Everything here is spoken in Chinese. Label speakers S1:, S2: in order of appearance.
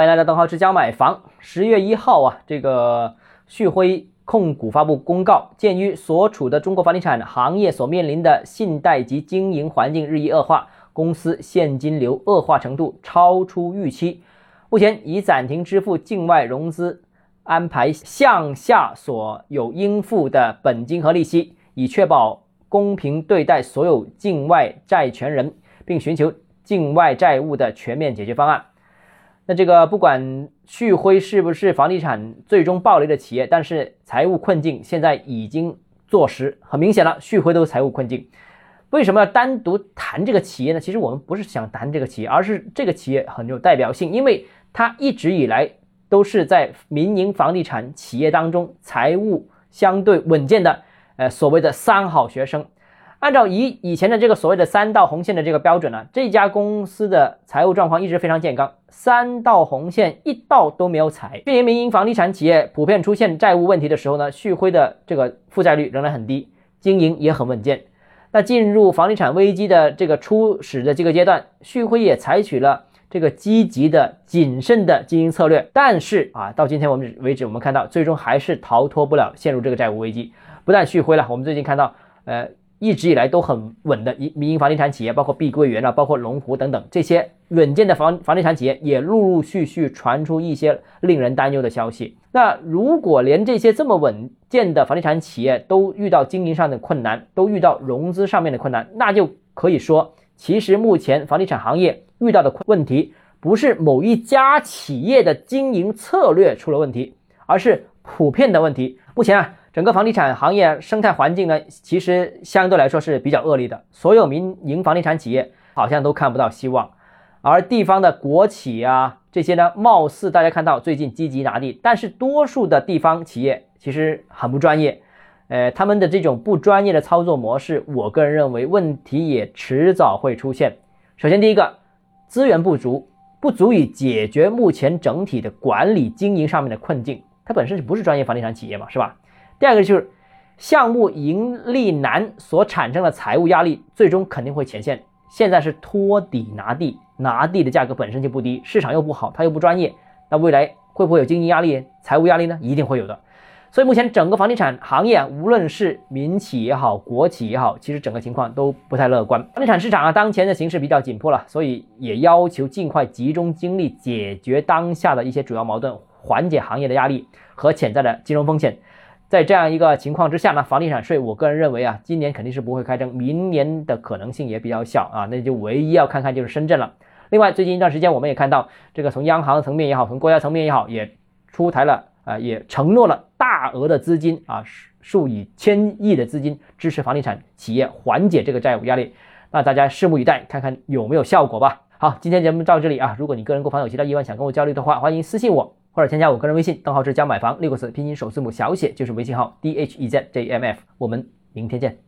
S1: 欢迎来到邓浩之家买房。十月一号啊，这个旭辉控股发布公告，鉴于所处的中国房地产行业所面临的信贷及经营环境日益恶化，公司现金流恶化程度超出预期，目前已暂停支付境外融资，安排项下所有应付的本金和利息，以确保公平对待所有境外债权人，并寻求境外债务的全面解决方案。那这个不管旭辉是不是房地产最终暴雷的企业，但是财务困境现在已经坐实，很明显了，旭辉都是财务困境。为什么要单独谈这个企业呢？其实我们不是想谈这个企业，而是这个企业很有代表性，因为它一直以来都是在民营房地产企业当中财务相对稳健的，呃，所谓的三好学生。按照以以前的这个所谓的三道红线的这个标准呢，这家公司的财务状况一直非常健康，三道红线一道都没有踩。去年民营房地产企业普遍出现债务问题的时候呢，旭辉的这个负债率仍然很低，经营也很稳健。那进入房地产危机的这个初始的这个阶段，旭辉也采取了这个积极的、谨慎的经营策略。但是啊，到今天我们为止，我们看到最终还是逃脱不了陷入这个债务危机。不但旭辉了，我们最近看到，呃。一直以来都很稳的民民营房地产企业，包括碧桂园啊，包括龙湖等等这些稳健的房房地产企业，也陆陆续续传出一些令人担忧的消息。那如果连这些这么稳健的房地产企业都遇到经营上的困难，都遇到融资上面的困难，那就可以说，其实目前房地产行业遇到的问题，不是某一家企业的经营策略出了问题，而是普遍的问题。目前啊。整个房地产行业生态环境呢，其实相对来说是比较恶劣的。所有民营房地产企业好像都看不到希望，而地方的国企啊这些呢，貌似大家看到最近积极拿地，但是多数的地方企业其实很不专业。呃，他们的这种不专业的操作模式，我个人认为问题也迟早会出现。首先，第一个，资源不足，不足以解决目前整体的管理经营上面的困境。它本身是不是专业房地产企业嘛，是吧？第二个就是项目盈利难所产生的财务压力，最终肯定会显现。现在是托底拿地，拿地的价格本身就不低，市场又不好，它又不专业，那未来会不会有经营压力、财务压力呢？一定会有的。所以目前整个房地产行业，无论是民企也好，国企也好，其实整个情况都不太乐观。房地产市场啊，当前的形势比较紧迫了，所以也要求尽快集中精力解决当下的一些主要矛盾，缓解行业的压力和潜在的金融风险。在这样一个情况之下呢，房地产税，我个人认为啊，今年肯定是不会开征，明年的可能性也比较小啊，那就唯一要看看就是深圳了。另外，最近一段时间我们也看到，这个从央行层面也好，从国家层面也好，也出台了啊，也承诺了大额的资金啊，数以千亿的资金支持房地产企业缓解这个债务压力。那大家拭目以待，看看有没有效果吧。好，今天节目到这里啊，如果你个人购房有其他疑问想跟我交流的话，欢迎私信我。或者添加我个人微信，账号是加买房六个字拼音首字母小写就是微信号 d h e z j m f，我们明天见。